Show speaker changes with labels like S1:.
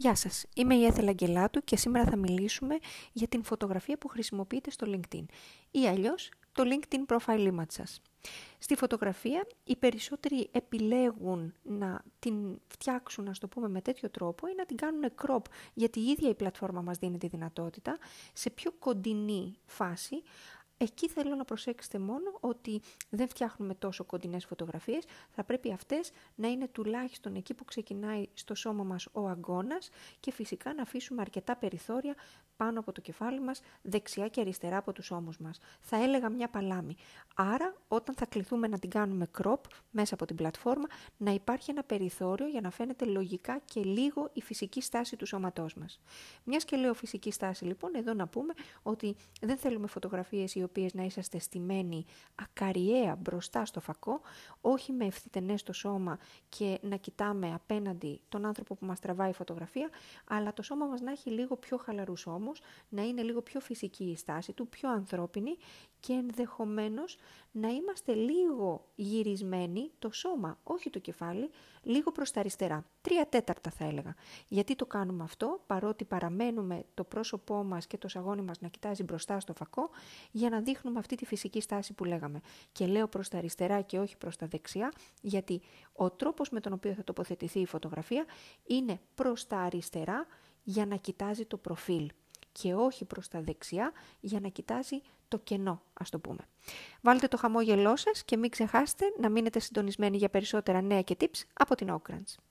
S1: Γεια σας, είμαι η Έθελα Αγγελάτου και σήμερα θα μιλήσουμε για την φωτογραφία που χρησιμοποιείτε στο LinkedIn ή αλλιώς το LinkedIn Profile Image σας. Στη φωτογραφία οι περισσότεροι επιλέγουν να την φτιάξουν, να το πούμε με τέτοιο τρόπο ή να την κάνουν crop γιατί η ίδια η πλατφόρμα μας δίνει τη δυνατότητα σε πιο κοντινή φάση Εκεί θέλω να προσέξετε μόνο ότι δεν φτιάχνουμε τόσο κοντινές φωτογραφίες, θα πρέπει αυτές να είναι τουλάχιστον εκεί που ξεκινάει στο σώμα μας ο αγκώνας και φυσικά να αφήσουμε αρκετά περιθώρια πάνω από το κεφάλι μας, δεξιά και αριστερά από τους ώμους μας. Θα έλεγα μια παλάμη. Άρα, όταν θα κληθούμε να την κάνουμε crop μέσα από την πλατφόρμα, να υπάρχει ένα περιθώριο για να φαίνεται λογικά και λίγο η φυσική στάση του σώματός μας. Μιας και λέω φυσική στάση, λοιπόν, εδώ να πούμε ότι δεν θέλουμε φωτογραφίες οι οποίες να είσαστε στημένοι ακαριέα μπροστά στο φακό, όχι με ευθυτενές στο σώμα και να κοιτάμε απέναντι τον άνθρωπο που μας τραβάει η φωτογραφία, αλλά το σώμα μας να έχει λίγο πιο χαλαρούς ώμους, να είναι λίγο πιο φυσική η στάση του, πιο ανθρώπινη και ενδεχομένως να είμαστε λίγο γυρισμένοι το σώμα, όχι το κεφάλι, λίγο προς τα αριστερά. Τρία τέταρτα θα έλεγα. Γιατί το κάνουμε αυτό, παρότι παραμένουμε το πρόσωπό μας και το σαγόνι μας να κοιτάζει μπροστά στο φακό, για να δείχνουμε αυτή τη φυσική στάση που λέγαμε. Και λέω προς τα αριστερά και όχι προς τα δεξιά, γιατί ο τρόπος με τον οποίο θα τοποθετηθεί η φωτογραφία είναι προς τα αριστερά για να κοιτάζει το προφίλ και όχι προς τα δεξιά για να κοιτάζει το κενό, ας το πούμε. Βάλτε το χαμόγελό σας και μην ξεχάσετε να μείνετε συντονισμένοι για περισσότερα νέα και tips από την Oakrants.